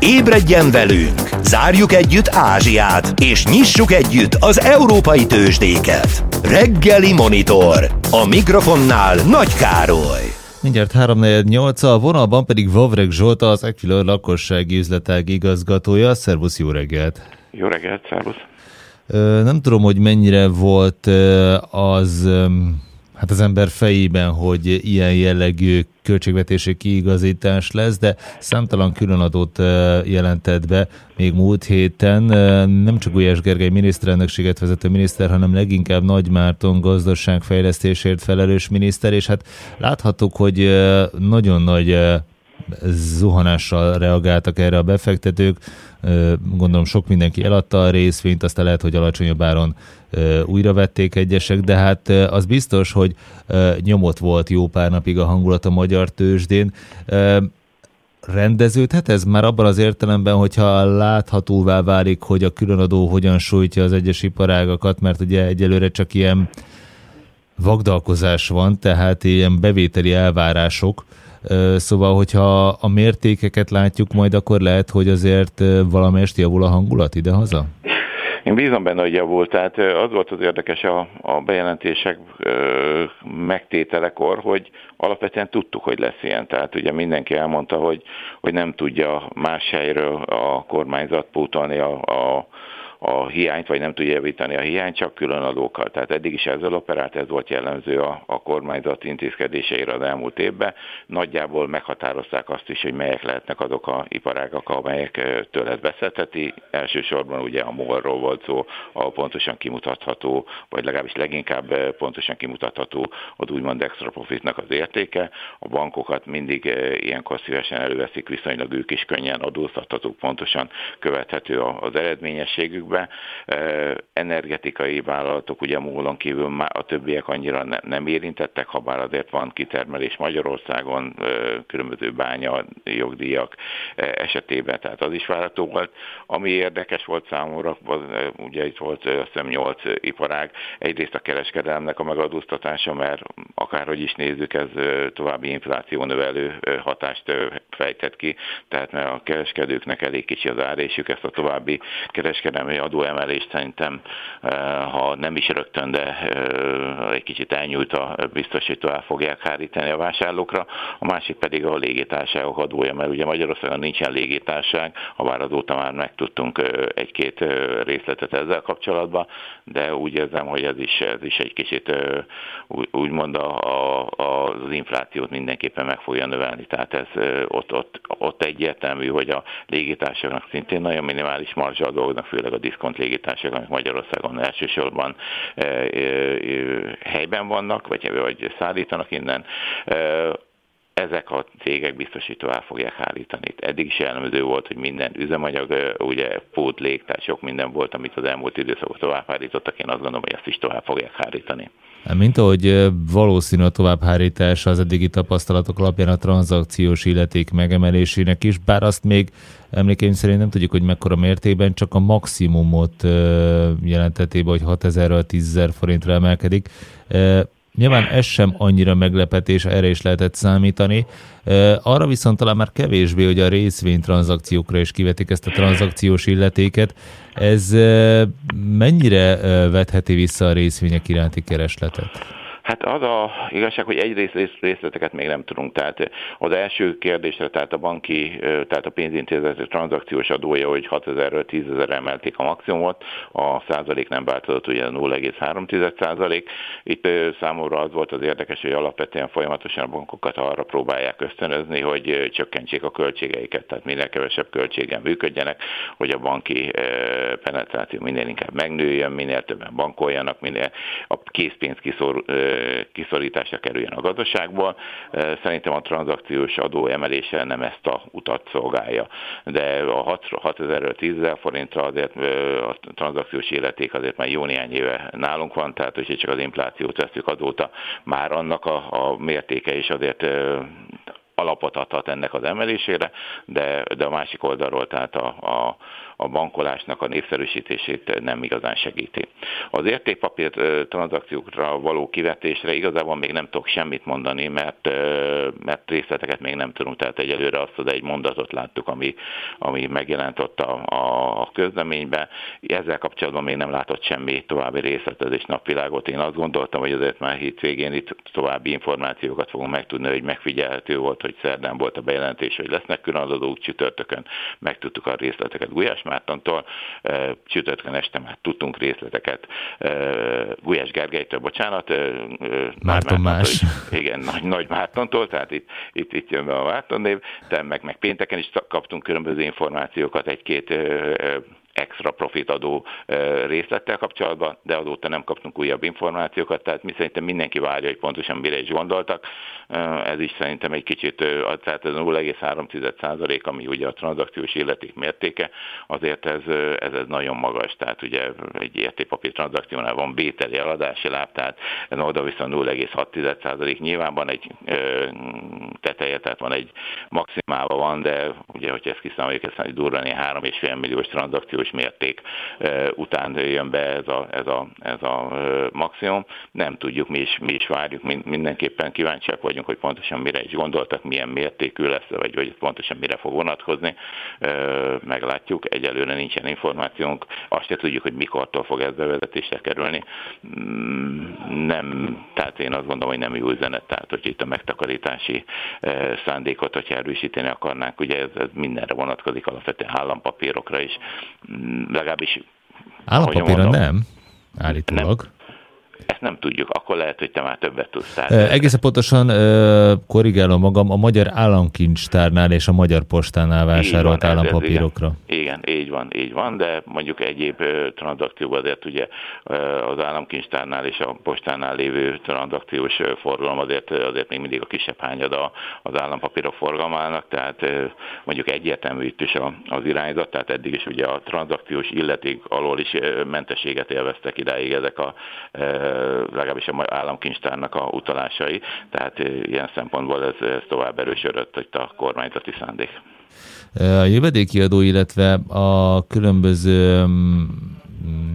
Ébredjen velünk! Zárjuk együtt Ázsiát, és nyissuk együtt az európai tőzsdéket. Reggeli Monitor. A mikrofonnál Nagy Károly. Mindjárt 348 a vonalban pedig Vavreg Zsolta, az Equilor lakossági üzletág igazgatója. Szervusz, jó reggelt! Jó reggelt, szervusz! Nem tudom, hogy mennyire volt az hát az ember fejében, hogy ilyen jellegű költségvetési kiigazítás lesz, de számtalan különadót jelentett be még múlt héten. Nem csak Gulyás Gergely miniszterelnökséget vezető miniszter, hanem leginkább Nagy Márton gazdaságfejlesztésért felelős miniszter, és hát láthattuk, hogy nagyon nagy zuhanással reagáltak erre a befektetők. Gondolom sok mindenki eladta a részvényt, aztán lehet, hogy alacsonyabb áron újra vették egyesek, de hát az biztos, hogy nyomot volt jó pár napig a hangulat a magyar tőzsdén rendeződhet ez már abban az értelemben, hogyha láthatóvá válik, hogy a különadó hogyan sújtja az egyes iparágakat, mert ugye egyelőre csak ilyen vagdalkozás van, tehát ilyen bevételi elvárások, Szóval, hogyha a mértékeket látjuk majd, akkor lehet, hogy azért valamelyest javul a hangulat ide-haza? Én bízom benne, hogy javult. Tehát az volt az érdekes a, a bejelentések megtételekor, hogy alapvetően tudtuk, hogy lesz ilyen. Tehát ugye mindenki elmondta, hogy, hogy nem tudja más helyről a kormányzat pótolni a, a a hiányt, vagy nem tudja javítani a hiányt, csak külön adókkal. Tehát eddig is ezzel operált, ez volt jellemző a, a kormányzat intézkedéseire az elmúlt évben. Nagyjából meghatározták azt is, hogy melyek lehetnek azok a iparágak, amelyek tőled beszélheti. Elsősorban ugye a molról volt szó, ahol pontosan kimutatható, vagy legalábbis leginkább pontosan kimutatható az úgymond extra profitnak az értéke. A bankokat mindig ilyenkor szívesen előveszik, viszonylag ők is könnyen adóztathatók, pontosan követhető az eredményességük be. Energetikai vállalatok, ugye múlon kívül már a többiek annyira ne, nem érintettek, ha bár azért van kitermelés Magyarországon, különböző bánya, jogdíjak esetében, tehát az is várható volt. Ami érdekes volt számomra, ugye itt volt azt hiszem 8 iparág, egyrészt a kereskedelemnek a megadóztatása, mert akárhogy is nézzük, ez további infláció növelő hatást fejtett ki, tehát mert a kereskedőknek elég kicsi az árésük, ezt a további kereskedelmi adóemelést szerintem, eh, ha nem is rögtön, de eh, egy kicsit elnyújtva biztosítva el fogják hárítani a vásárlókra. A másik pedig a légitársaságok adója, mert ugye Magyarországon nincsen légitárság, ha bár azóta már megtudtunk eh, egy-két részletet ezzel kapcsolatban, de úgy érzem, hogy ez is, ez is egy kicsit úgymond a, a, az inflációt mindenképpen meg fogja növelni. Tehát ez ott, ott, ott egyértelmű, hogy a légitársaságnak szintén nagyon minimális marzsa dolgoznak, főleg a diszkont légitársaságok, Magyarországon elsősorban e, e, e, helyben vannak, vagy, vagy szállítanak innen, ezek a cégek biztosítva el fogják állítani. Eddig is jellemző volt, hogy minden üzemanyag, ugye pótlék, tehát sok minden volt, amit az elmúlt időszakban tovább állítottak, én azt gondolom, hogy ezt is tovább fogják állítani. Mint ahogy valószínű a továbbhárítás az eddigi tapasztalatok alapján a tranzakciós illeték megemelésének is, bár azt még emlékeim szerint nem tudjuk, hogy mekkora mértékben, csak a maximumot jelentetében, hogy 6000-ről 10 forintra emelkedik. Nyilván ez sem annyira meglepetés, erre is lehetett számítani. Arra viszont talán már kevésbé, hogy a részvénytranzakciókra is kivetik ezt a tranzakciós illetéket. Ez mennyire vetheti vissza a részvények iránti keresletet? Hát az a igazság, hogy egyrészt részleteket még nem tudunk. Tehát az első kérdésre, tehát a banki, tehát a pénzintézet tranzakciós adója, hogy 6 ezerről 10 ezer emelték a maximumot, a százalék nem változott, ugye 0,3 százalék. Itt számomra az volt az érdekes, hogy alapvetően folyamatosan a bankokat arra próbálják ösztönözni, hogy csökkentsék a költségeiket, tehát minél kevesebb költségen működjenek, hogy a banki penetráció minél inkább megnőjön, minél többen bankoljanak, minél a készpénz kiszor, kiszorításra kerüljen a gazdaságból. Szerintem a tranzakciós adó emelése nem ezt a utat szolgálja. De a 6000-ről 10 forintra azért a tranzakciós életék azért már jó néhány éve nálunk van, tehát hogy csak az inflációt veszük azóta, már annak a, a mértéke is azért alapot adhat ennek az emelésére, de, de a másik oldalról, tehát a, a, a bankolásnak a népszerűsítését nem igazán segíti. Az értékpapír tranzakciókra való kivetésre igazából még nem tudok semmit mondani, mert, mert részleteket még nem tudunk, tehát egyelőre azt az egy mondatot láttuk, ami, ami megjelent ott a, a közleményben. Ezzel kapcsolatban még nem látott semmi további részletezés napvilágot. Én azt gondoltam, hogy azért már hét végén itt további információkat fogunk megtudni, hogy megfigyelhető volt, hogy szerdán volt a bejelentés, hogy lesznek különadók csütörtökön, megtudtuk a részleteket Gulyás Mártontól, csütörtökön este már tudtunk részleteket Gulyás Gergelytől, bocsánat. Márton más. Igen, Nagy, Nagy Mártontól, tehát itt, itt, itt jön be a Márton név, de meg, meg pénteken is kaptunk különböző információkat egy-két extra profit adó részlettel kapcsolatban, de azóta nem kaptunk újabb információkat, tehát mi szerintem mindenki várja, hogy pontosan mire is gondoltak. Ez is szerintem egy kicsit, tehát ez 0,3 ami ugye a tranzakciós illeték mértéke, azért ez, ez, ez nagyon magas, tehát ugye egy értékpapír tranzakciónál van bételi eladási láb, tehát ez oda viszont 0,6 nyilván van egy teteje, tehát van egy maximálva van, de ugye, hogyha ezt kiszámoljuk, ez egy durván 3,5 milliós tranzakciós jelentős mérték után jön be ez a, ez a, ez a maximum. Nem tudjuk, mi is, mi is várjuk, mindenképpen kíváncsiak vagyunk, hogy pontosan mire is gondoltak, milyen mértékű lesz, vagy hogy pontosan mire fog vonatkozni. Meglátjuk, egyelőre nincsen információnk, azt se tudjuk, hogy mikortól fog ez bevezetésre kerülni. Mm, nem, tehát én azt gondolom, hogy nem jó üzenet, tehát hogy itt a megtakarítási szándékot, hogyha erősíteni akarnánk, ugye ez, ez mindenre vonatkozik, alapvetően állampapírokra is, legalábbis... Állampapíron nem, állítólag. Nem. Ezt nem tudjuk, akkor lehet, hogy te már többet tudsz. E, egészen pontosan korrigálom magam, a Magyar Államkincstárnál és a Magyar Postánál vásárolt van, állampapírokra. Ez, igen. igen, így van, így van, de mondjuk egyéb tranzakcióban azért ugye az Államkincstárnál és a Postánál lévő tranzakciós forgalom azért, azért még mindig a kisebb hányada az állampapírok forgalmának, tehát mondjuk egyértelmű itt is az irányzat, tehát eddig is ugye a tranzakciós illeték alól is mentességet élveztek idáig ezek a legalábbis a államkincstárnak a utalásai, tehát ilyen szempontból ez, ez tovább erősödött itt a kormányzati szándék. A jövedéki adó, illetve a különböző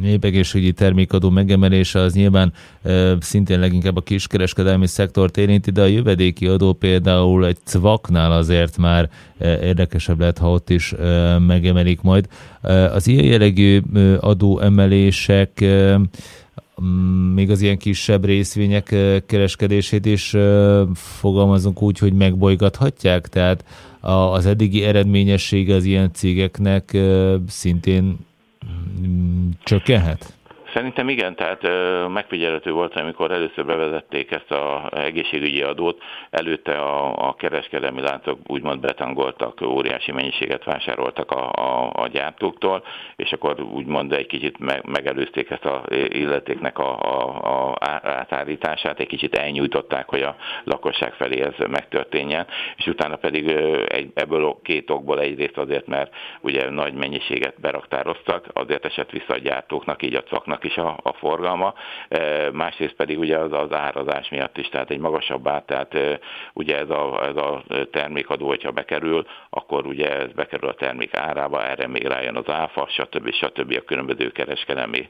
népegészségügyi termékadó megemelése az nyilván e, szintén leginkább a kiskereskedelmi szektort érinti, de a jövedéki adó például egy cvaknál azért már e, érdekesebb lehet, ha ott is e, megemelik majd. Az ilyen jellegű adóemelések Mm, még az ilyen kisebb részvények kereskedését is fogalmazunk úgy, hogy megbolygathatják, tehát az eddigi eredményessége az ilyen cégeknek szintén mm, csökkenhet? Szerintem igen, tehát megfigyelhető volt, amikor először bevezették ezt az egészségügyi adót, előtte a, a kereskedelmi láncok úgymond betangoltak, óriási mennyiséget vásároltak a, a, a gyártóktól, és akkor úgymond egy kicsit me, megelőzték ezt a illetéknek a, a, a átállítását, egy kicsit elnyújtották, hogy a lakosság felé ez megtörténjen, és utána pedig egy, ebből két okból egyrészt azért, mert ugye nagy mennyiséget beraktároztak, azért esett vissza a gyártóknak, így a caknak is a, a forgalma, másrészt pedig ugye az, az árazás miatt is, tehát egy magasabb ár, tehát ugye ez a, ez a termékadó, hogyha bekerül, akkor ugye ez bekerül a termék árába, erre még rájön az áfa, stb. stb. a különböző kereskedelmi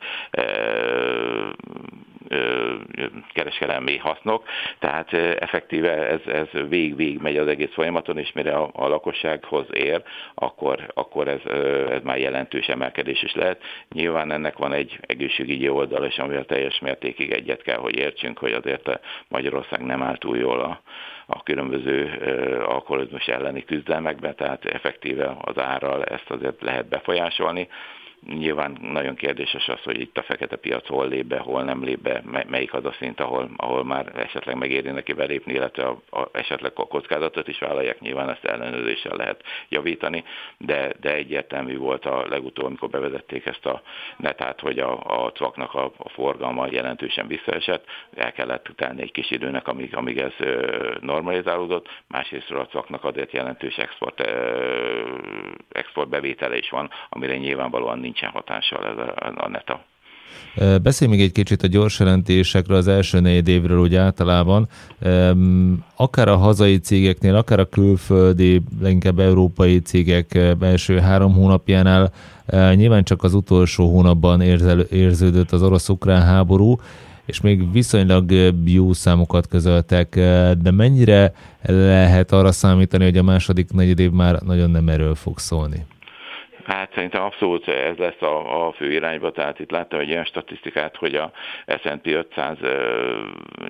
kereskedelmi hasznok, tehát effektíve ez, ez végig-végig megy az egész folyamaton, és mire a, a lakossághoz ér, akkor, akkor ez, ez már jelentős emelkedés is lehet. Nyilván ennek van egy egészségügyi oldal, és amivel teljes mértékig egyet kell, hogy értsünk, hogy azért Magyarország nem áll túl jól a, a különböző alkoholizmus elleni küzdelmekben, tehát effektíve az árral ezt azért lehet befolyásolni. Nyilván nagyon kérdéses az, hogy itt a fekete piac hol lép be, hol nem lép be, melyik az a szint, ahol, ahol már esetleg megéri neki belépni, illetve a, a, esetleg a kockázatot is vállalják, nyilván ezt ellenőrzéssel lehet javítani, de, de egyértelmű volt a legutóbb, amikor bevezették ezt a netát, hogy a, a cvaknak a, a forgalma jelentősen visszaesett, el kellett tenni egy kis időnek, amíg, amíg ez normalizálódott, másrészt a cvaknak azért jelentős export, export bevétele is van, amire nyilvánvalóan nincsen hatással ez a, a neta. Beszélj még egy kicsit a gyors jelentésekről, az első négy évről úgy általában. Akár a hazai cégeknél, akár a külföldi, leginkább európai cégek első három hónapjánál nyilván csak az utolsó hónapban érződött az orosz-ukrán háború, és még viszonylag jó számokat közöltek, de mennyire lehet arra számítani, hogy a második negyed év már nagyon nem erről fog szólni? Hát szerintem abszolút ez lesz a, a fő irányba, tehát itt láttam egy olyan statisztikát, hogy a S&P 500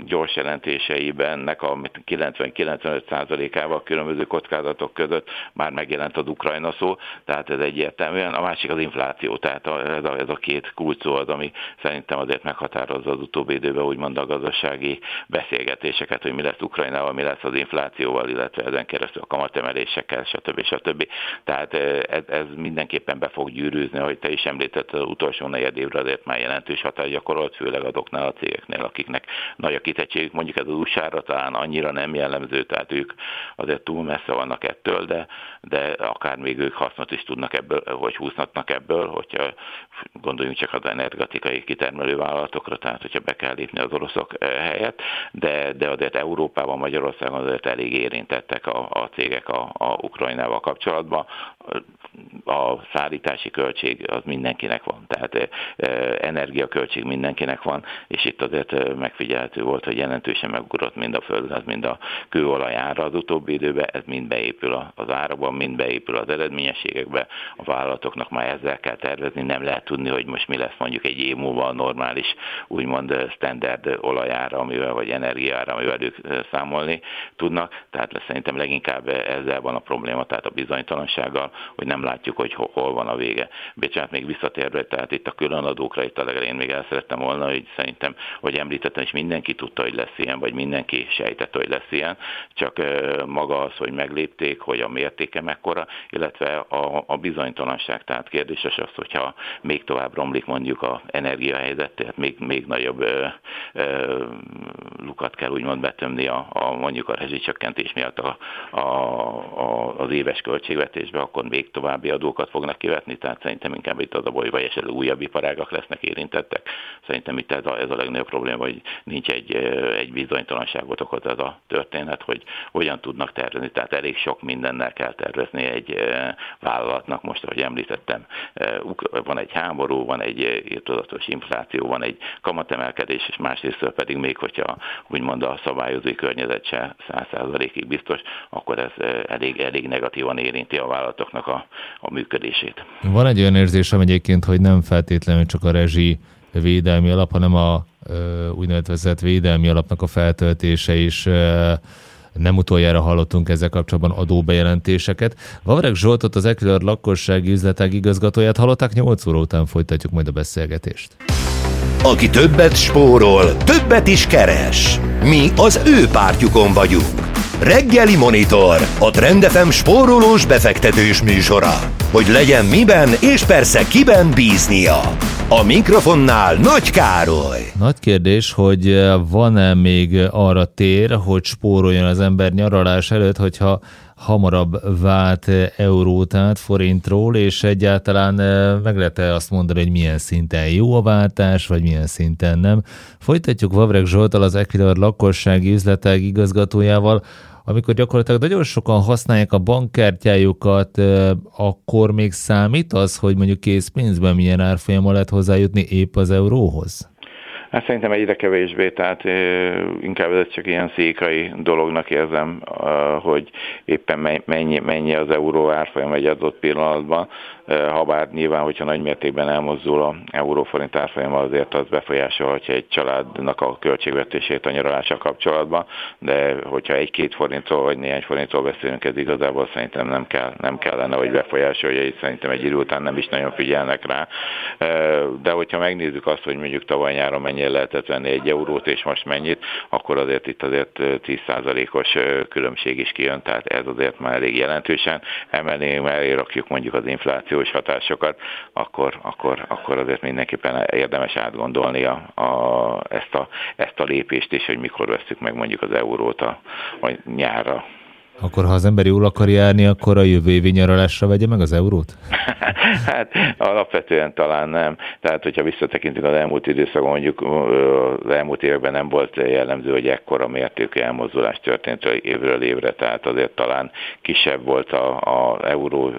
gyors jelentéseiben nek a 90-95%-ával különböző kockázatok között már megjelent az Ukrajna szó, tehát ez egyértelműen, a másik az infláció, tehát ez a, ez a két kulcs az, ami szerintem azért meghatározza az utóbbi időben úgymond a gazdasági beszélgetéseket, hogy mi lesz Ukrajnával, mi lesz az inflációval, illetve ezen keresztül a kamatemelésekkel, stb. stb. Tehát ez, ez minden mindenképpen be fog gyűrűzni, hogy te is említetted, az utolsó negyed évre azért már jelentős hatás gyakorolt, főleg azoknál a cégeknél, akiknek nagy a kitettségük, mondjuk ez az usa talán annyira nem jellemző, tehát ők azért túl messze vannak ettől, de, de akár még ők hasznot is tudnak ebből, vagy húzhatnak ebből, hogyha gondoljunk csak az energetikai kitermelő vállalatokra, tehát hogyha be kell lépni az oroszok eh, helyett, de, de azért Európában, Magyarországon azért elég érintettek a, a cégek a, a Ukrajnával kapcsolatban a szállítási költség az mindenkinek van, tehát energiaköltség mindenkinek van, és itt azért megfigyelhető volt, hogy jelentősen megugrott mind a földgáz, mind a kőolajára az utóbbi időben, ez mind beépül az árakban, mind beépül az eredményességekbe, a vállalatoknak már ezzel kell tervezni, nem lehet tudni, hogy most mi lesz mondjuk egy év múlva a normális, úgymond standard olajára, amivel, vagy energiára, amivel ők számolni tudnak, tehát szerintem leginkább ezzel van a probléma, tehát a bizonytalansággal, hogy nem látjuk, hogy hol van a vége. Bocsánat, még visszatérve, tehát itt a különadókra, itt a legelején még el szerettem volna, hogy szerintem, hogy említettem, és mindenki tudta, hogy lesz ilyen, vagy mindenki sejtette, hogy lesz ilyen, csak maga az, hogy meglépték, hogy a mértéke mekkora, illetve a, a bizonytalanság. Tehát kérdéses az, hogyha még tovább romlik mondjuk a energiahelyzet, tehát még, még nagyobb ö, ö, lukat kell úgymond betömni a, a mondjuk a rezsicsökkentés miatt a, a, a, az éves költségvetésbe, akkor még további adókat fognak kivetni, tehát szerintem inkább itt az a baj, vagy esetleg újabb iparágak lesznek érintettek. Szerintem itt ez a, ez a legnagyobb probléma, hogy nincs egy, egy bizonytalanságot okoz ez a történet, hogy hogyan tudnak tervezni. Tehát elég sok mindennel kell tervezni egy vállalatnak. Most, ahogy említettem, van egy háború, van egy tudatos infláció, van egy kamatemelkedés, és másrészt pedig még, hogyha úgymond a szabályozói környezet se 100%-ig biztos, akkor ez elég, elég negatívan érinti a vállalatoknak a, a működését. Van egy olyan érzésem egyébként, hogy nem feltétlenül csak a rezsi védelmi alap, hanem a úgynevezett védelmi alapnak a feltöltése is nem utoljára hallottunk ezzel kapcsolatban adóbejelentéseket. Vavreg Zsoltot, az Equilor lakossági üzletág igazgatóját hallották, 8 óra után folytatjuk majd a beszélgetést. Aki többet spórol, többet is keres. Mi az ő pártjukon vagyunk. Reggeli Monitor, a Trendefem spórolós befektetős műsora. Hogy legyen miben és persze kiben bíznia. A mikrofonnál Nagy Károly. Nagy kérdés, hogy van-e még arra tér, hogy spóroljon az ember nyaralás előtt, hogyha hamarabb vált eurót át forintról, és egyáltalán meg lehet-e azt mondani, hogy milyen szinten jó a váltás, vagy milyen szinten nem. Folytatjuk Vavreg Zsoltal, az Equilor lakossági üzletek igazgatójával, amikor gyakorlatilag nagyon sokan használják a bankkártyájukat, akkor még számít az, hogy mondjuk készpénzben milyen árfolyamon lehet hozzájutni épp az euróhoz? Hát szerintem egyre kevésbé, tehát inkább ez csak ilyen székai dolognak érzem, hogy éppen mennyi, mennyi az euró árfolyam egy adott pillanatban ha bár nyilván, hogyha nagy mértékben elmozdul a euróforint árfolyama, azért az befolyásolhatja egy családnak a költségvetését a nyaralása kapcsolatban, de hogyha egy-két forintról vagy néhány forintról beszélünk, ez igazából szerintem nem, kell, nem kellene, hogy befolyásolja, és szerintem egy idő után nem is nagyon figyelnek rá. De hogyha megnézzük azt, hogy mondjuk tavaly nyáron mennyire lehetett venni egy eurót, és most mennyit, akkor azért itt azért 10%-os különbség is kijön, tehát ez azért már elég jelentősen emelni, elé rakjuk mondjuk az infláció inflációs hatásokat, akkor, akkor, akkor azért mindenképpen érdemes átgondolni a, a, ezt, a, ezt a lépést is, hogy mikor veszük meg mondjuk az eurót a, a nyárra. Akkor ha az ember jól akar járni, akkor a jövő évi nyaralásra vegye meg az eurót? hát alapvetően talán nem. Tehát, hogyha visszatekintünk az elmúlt időszakon, mondjuk az elmúlt években nem volt jellemző, hogy ekkora mértékű elmozdulás történt évről évre, tehát azért talán kisebb volt a, a euró,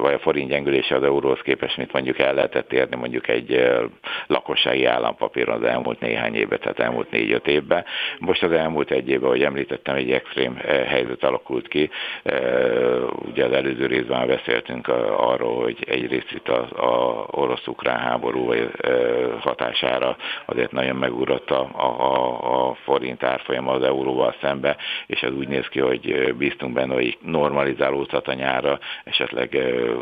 vagy a forint gyengülése az euróhoz képest, mint mondjuk el lehetett érni mondjuk egy lakossági állampapíron az elmúlt néhány évben, tehát elmúlt négy-öt évben. Most az elmúlt egy évben, ahogy említettem, egy extrém helyzet alakult ki. Ugye az előző részben beszéltünk arról, hogy egyrészt itt az a orosz-ukrán háború hatására azért nagyon megugrott a, a, a forint árfolyam az euróval szembe, és ez úgy néz ki, hogy bíztunk benne, hogy normalizálódhat a nyára, esetleg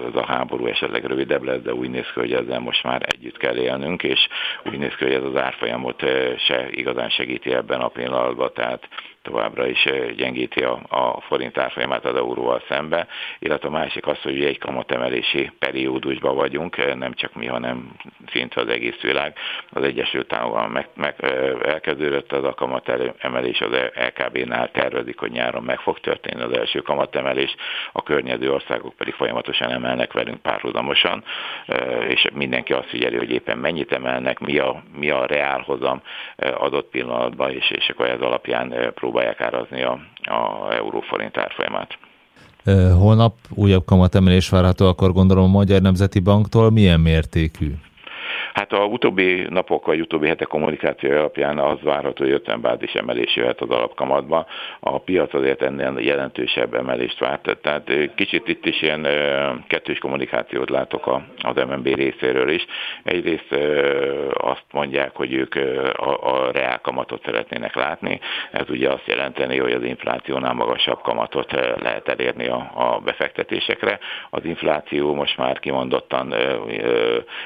az a háború esetleg rövidebb lesz, de úgy néz ki, hogy ezzel most már együtt kell élnünk, és úgy néz ki, hogy ez az árfolyamot se igazán segíti ebben a pillanatban, tehát továbbra is gyengíti a, a forint árfolyamát az euróval szembe, illetve a másik az, hogy egy kamatemelési periódusban vagyunk, nem csak mi, hanem szinte az egész világ. Az Egyesült Államokban meg, meg, elkezdődött az a kamatemelés, az LKB-nál tervezik, hogy nyáron meg fog történni az első kamatemelés, a környező országok pedig folyamatosan emelnek velünk párhuzamosan, és mindenki azt figyeli, hogy éppen mennyit emelnek, mi a, mi a reálhozam adott pillanatban, és, és akkor ez alapján próbálják árazni a, a euróforint árfolyamát. Holnap újabb kamatemelés várható, akkor gondolom a Magyar Nemzeti Banktól milyen mértékű? Hát a utóbbi napok, vagy utóbbi hetek kommunikáció alapján az várható, hogy 50 bázis emelés jöhet az alapkamatba. A piac azért ennél jelentősebb emelést várt. Tehát kicsit itt is ilyen kettős kommunikációt látok az MNB részéről is. Egyrészt azt mondják, hogy ők a, a reál kamatot szeretnének látni. Ez ugye azt jelenteni, hogy az inflációnál magasabb kamatot lehet elérni a, a befektetésekre. Az infláció most már kimondottan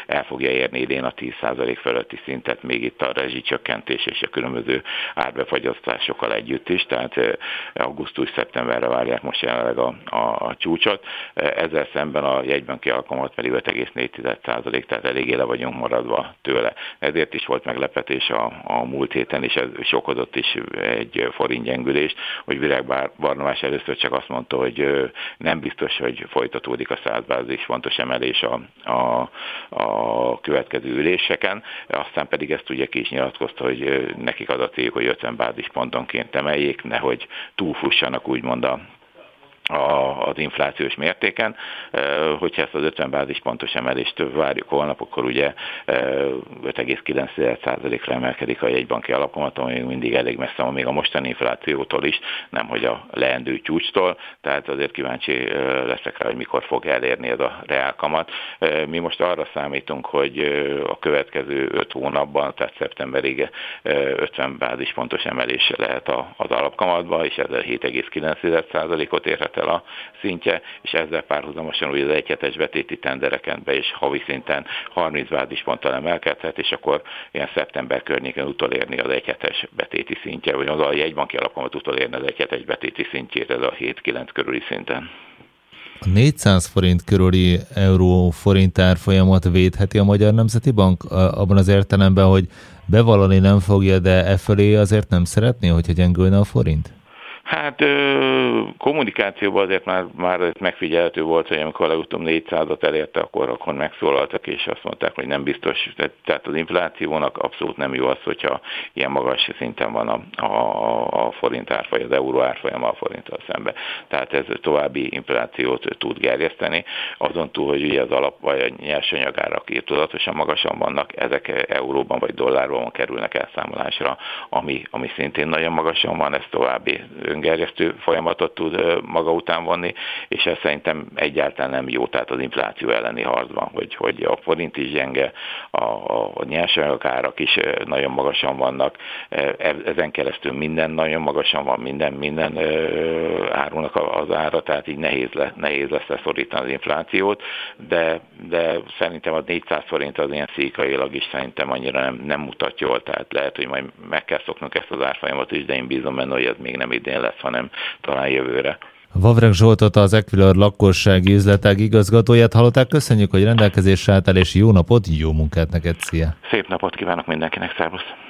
el fogja érni idén a 10% fölötti szintet, még itt a rezsicsökkentés és a különböző árbefagyasztásokkal együtt is, tehát augusztus-szeptemberre várják most jelenleg a, a, a csúcsot. Ezzel szemben a jegybanki alkalmat pedig 5,4%, tehát eléggé le vagyunk maradva tőle. Ezért is volt meglepetés a, a múlt héten, és ez is okozott is egy forint gyengülést, hogy Virág Barnavás először csak azt mondta, hogy nem biztos, hogy folytatódik a százbázis fontos emelés a, a, a következő következő üléseken, aztán pedig ezt ugye ki is nyilatkozta, hogy nekik az a céljuk, hogy 50 bázispontonként emeljék, nehogy túlfussanak úgymond a a, az inflációs mértéken. Hogyha ezt az 50 bázispontos emelést várjuk holnap, akkor ugye 5,9%-ra emelkedik a jegybanki alapkamat, ami mindig elég messze van még a mostani inflációtól is, nem hogy a leendő csúcstól, tehát azért kíváncsi leszek rá, hogy mikor fog elérni ez a reálkamat. Mi most arra számítunk, hogy a következő 5 hónapban, tehát szeptemberig 50 bázispontos emelés lehet az alapkamatban, és ezzel 7,9%-ot érhet el a szintje, és ezzel párhuzamosan ugye az egyhetes betéti tendereken be is havi szinten 30 bázisponttal emelkedhet, és akkor ilyen szeptember környéken utolérni az egyhetes betéti szintje, vagy az a jegybanki alapomat utolérni az egyhetes betéti szintjét, ez a 7-9 körüli szinten. A 400 forint körüli euró forint árfolyamat védheti a Magyar Nemzeti Bank abban az értelemben, hogy bevallani nem fogja, de e fölé azért nem szeretné, hogyha gyengülne a forint? Hát kommunikációban azért már, már megfigyelhető volt, hogy amikor legutóbb 400-at elérte, akkor, akkor megszólaltak, és azt mondták, hogy nem biztos, tehát az inflációnak abszolút nem jó az, hogyha ilyen magas szinten van a, a, a forint árfoly, az euró árfolyam a forinttal szembe. Tehát ez további inflációt tud gerjeszteni. Azon túl, hogy ugye az alap vagy a nyersanyagárak tudatosan magasan vannak, ezek euróban vagy dollárban kerülnek elszámolásra, ami, ami szintén nagyon magasan van, ez további öngerjesztő folyamatot tud maga után vonni, és ez szerintem egyáltalán nem jó, tehát az infláció elleni harcban, hogy, hogy a forint is gyenge, a, a, a nyersanyagok árak is nagyon magasan vannak, e, ezen keresztül minden nagyon magasan van, minden, minden árunak az ára, tehát így nehéz, le, nehéz lesz leszorítani az inflációt, de, de szerintem a 400 forint az ilyen székailag is szerintem annyira nem, nem mutat jól, tehát lehet, hogy majd meg kell szoknunk ezt az árfolyamat is, de én bízom benne, hogy ez még nem idén lesz, hanem talán jövőre. Vavreg Zsoltot, az Equilor lakossági üzletág igazgatóját hallották. Köszönjük, hogy rendelkezésre álltál, és jó napot, jó munkát neked, szia! Szép napot kívánok mindenkinek, szervusz!